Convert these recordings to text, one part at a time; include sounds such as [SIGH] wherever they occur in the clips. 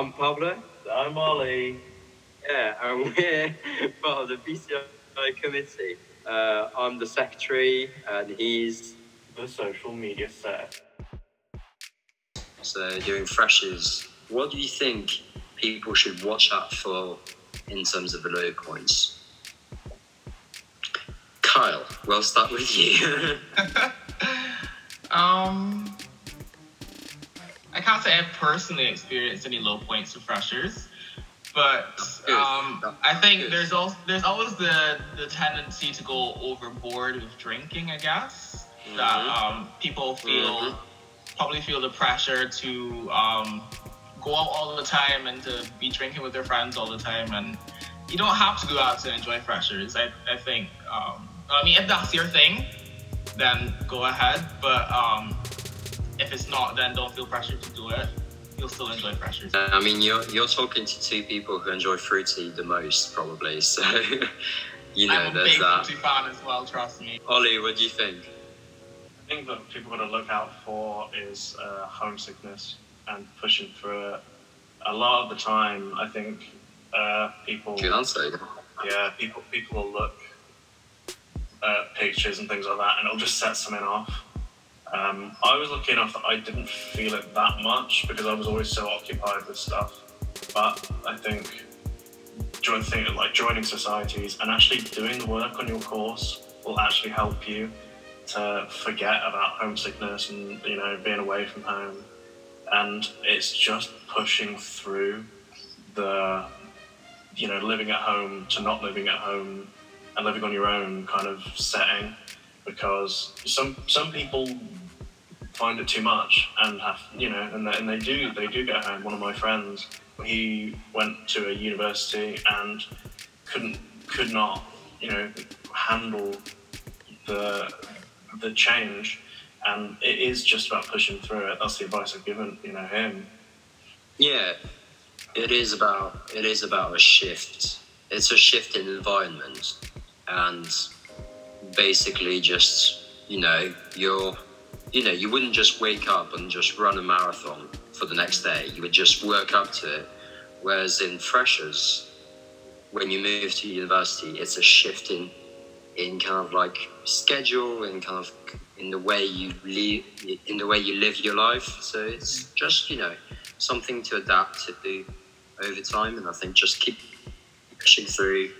I'm Pablo. I'm Ollie. Yeah, and we're part of the BCI committee. Uh, I'm the secretary, and he's The social media set. So during freshers, what do you think people should watch out for in terms of the low points? Kyle, we'll start with you. [LAUGHS] [LAUGHS] Um, I can't say I've personally experienced any low points with freshers, but um, I think there's also there's always the the tendency to go overboard with drinking. I guess that Mhm. um, people feel Mhm. probably feel the pressure to um, go out all the time and to be drinking with their friends all the time and you don't have to go out to enjoy freshers. I, I think. Um, I mean, if that's your thing, then go ahead. But um, if it's not, then don't feel pressured to do it. You'll still enjoy pressure. Uh, I mean, you're you're talking to two people who enjoy fruity the most, probably. So [LAUGHS] you know, I'm a there's big that. Fruity fan as well. Trust me. Ollie, what do you think? I think that people got to look out for is uh, homesickness and pushing through it. A lot of the time, I think uh, people, Good answer. yeah, people people will look at pictures and things like that, and it'll just set something off. Um, I was lucky enough that I didn't feel it that much because I was always so occupied with stuff. But I think join thing like joining societies and actually doing the work on your course will actually help you to forget about homesickness and you know being away from home. And it's just pushing through the you know living at home to not living at home and living on your own kind of setting because some some people find it too much and have you know and and they do they do get home. One of my friends he went to a university and couldn't could not you know handle the the change. And it is just about pushing through it. That's the advice i've given you know him. Yeah, it is about it is about a shift. It's a shift in environment, and basically just you know you're you know you wouldn't just wake up and just run a marathon for the next day. You would just work up to it. Whereas in freshers, when you move to university, it's a shift in in kind of like schedule and kind of in the way you live in the way you live your life. So it's just you know something to adapt to over time, and I think just keep pushing through.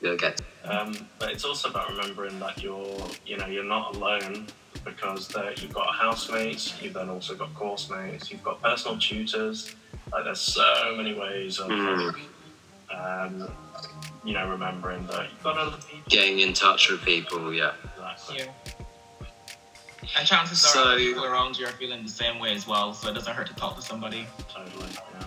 You'll get. Um, but it's also about remembering that you're, you know, you're not alone because there, you've got housemates, you've then also got course mates, you've got personal tutors. Like there's so many ways of, Mm. um, you know, remembering that you've got other people. Getting in touch with people, yeah. Exactly. Yeah. And chances are So- other people around you are feeling the same way as well, so it doesn't hurt to talk to somebody. Totally. Yeah.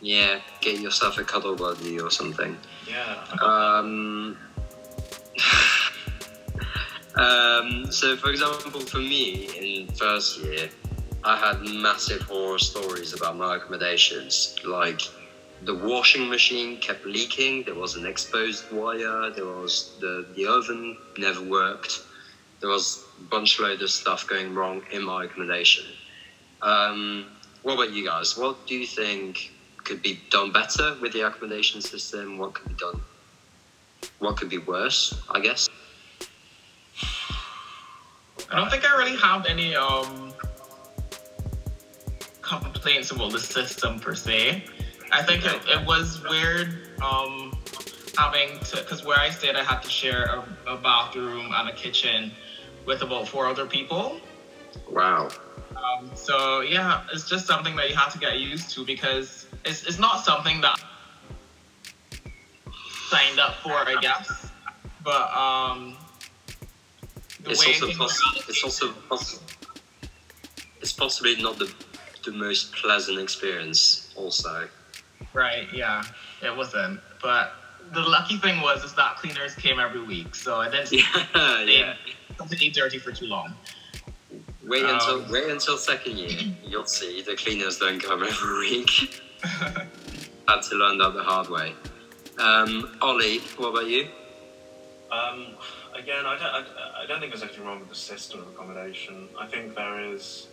Yeah, get yourself a cuddle buddy or something. Yeah. Um, [SIGHS] um, so, for example, for me in first year, I had massive horror stories about my accommodations. Like, the washing machine kept leaking, there was an exposed wire, there was the, the oven never worked, there was a bunch load of stuff going wrong in my accommodation. Um, what about you guys? What do you think could be done better with the accommodation system? What could be done what could be worse, I guess. I don't think I really have any um complaints about the system per se. I think it, it was weird um having to because where I stayed I had to share a, a bathroom and a kitchen with about four other people. Wow. Um, so yeah, it's just something that you have to get used to because it's, it's not something that I signed up for, I guess. But um, It's also things poss- it's also poss- it's possibly not the the most pleasant experience also. right, yeah, it wasn't. But the lucky thing was is that cleaners came every week, so I didn't [LAUGHS] Yeah, stay yeah. completely dirty for too long. Wait until Um, wait until second year. You'll see the cleaners don't come every week. [LAUGHS] [LAUGHS] Had to learn that the hard way. Um, Ollie, what about you? Um, again, I don't, I, I don't think there's anything wrong with the system of accommodation. I think there is.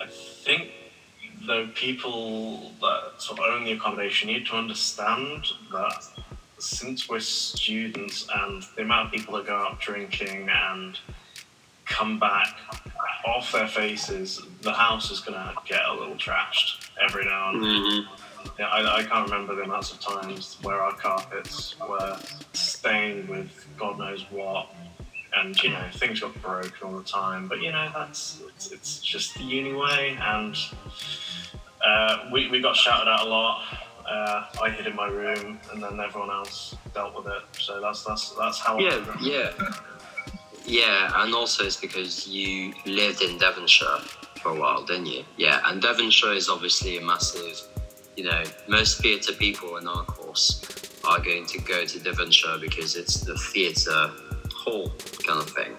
I think the people that sort of own the accommodation need to understand that since we're students and the amount of people that go out drinking and come back off their faces, the house is going to get a little trashed every now and then. Mhm. Yeah, I, I can't remember the amounts of times where our carpets were stained with God knows what, and you know things got broken all the time. But you know that's it's, it's just the uni way, and uh, we we got shouted at a lot. Uh, I hid in my room, and then everyone else dealt with it. So that's that's that's how. I Yeah, yeah, yeah, and also it's because you lived in Devonshire for a while, didn't you? Yeah, and Devonshire is obviously a massive. You know, most theatre people in our course are going to go to Devonshire because it's the theatre hall kind of thing.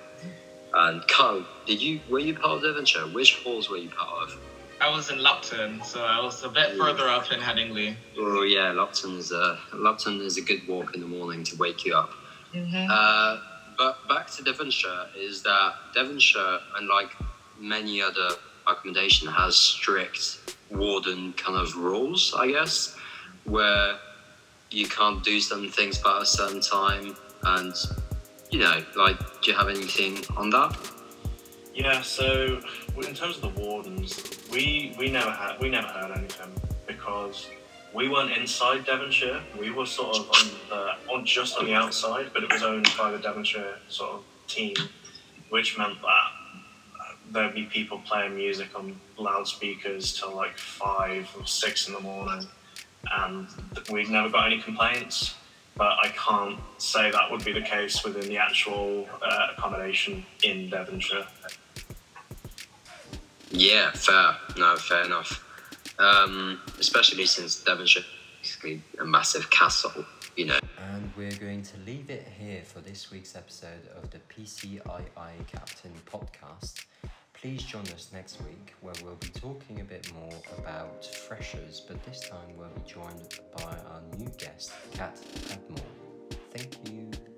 And Carl, did you were you part of Devonshire? Which halls were you part of? I was in Lupton, so I was a bit further up in Headingley. Oh yeah, Lupton is a Lupton is a good walk in the morning to wake you up. Mm-hmm. Uh, but back to Devonshire is that Devonshire, unlike many other accommodation, has strict warden kind of rules, I guess, where you can't do certain things by a certain time, and you know, like, do you have anything on that? Yeah, so in terms of the wardens, we we never had we never heard anything because we weren't inside Devonshire. We were sort of on the on just on the outside, but it was owned by the Devonshire sort of team, which meant that there'd be people playing music on loudspeakers till like five or six in the morning, and we'd never got any complaints. But I can't say that would be the case within the actual uh, accommodation in Devonshire. Yeah, fair. No, fair enough. Um, especially since Devonshire basically a massive castle, you know. And we're going to leave it here for this week's episode of the PCII Captain podcast. Please join us next week where we'll be talking a bit more about freshers, but this time we'll be joined by our new guest, Kat Admore. Thank you.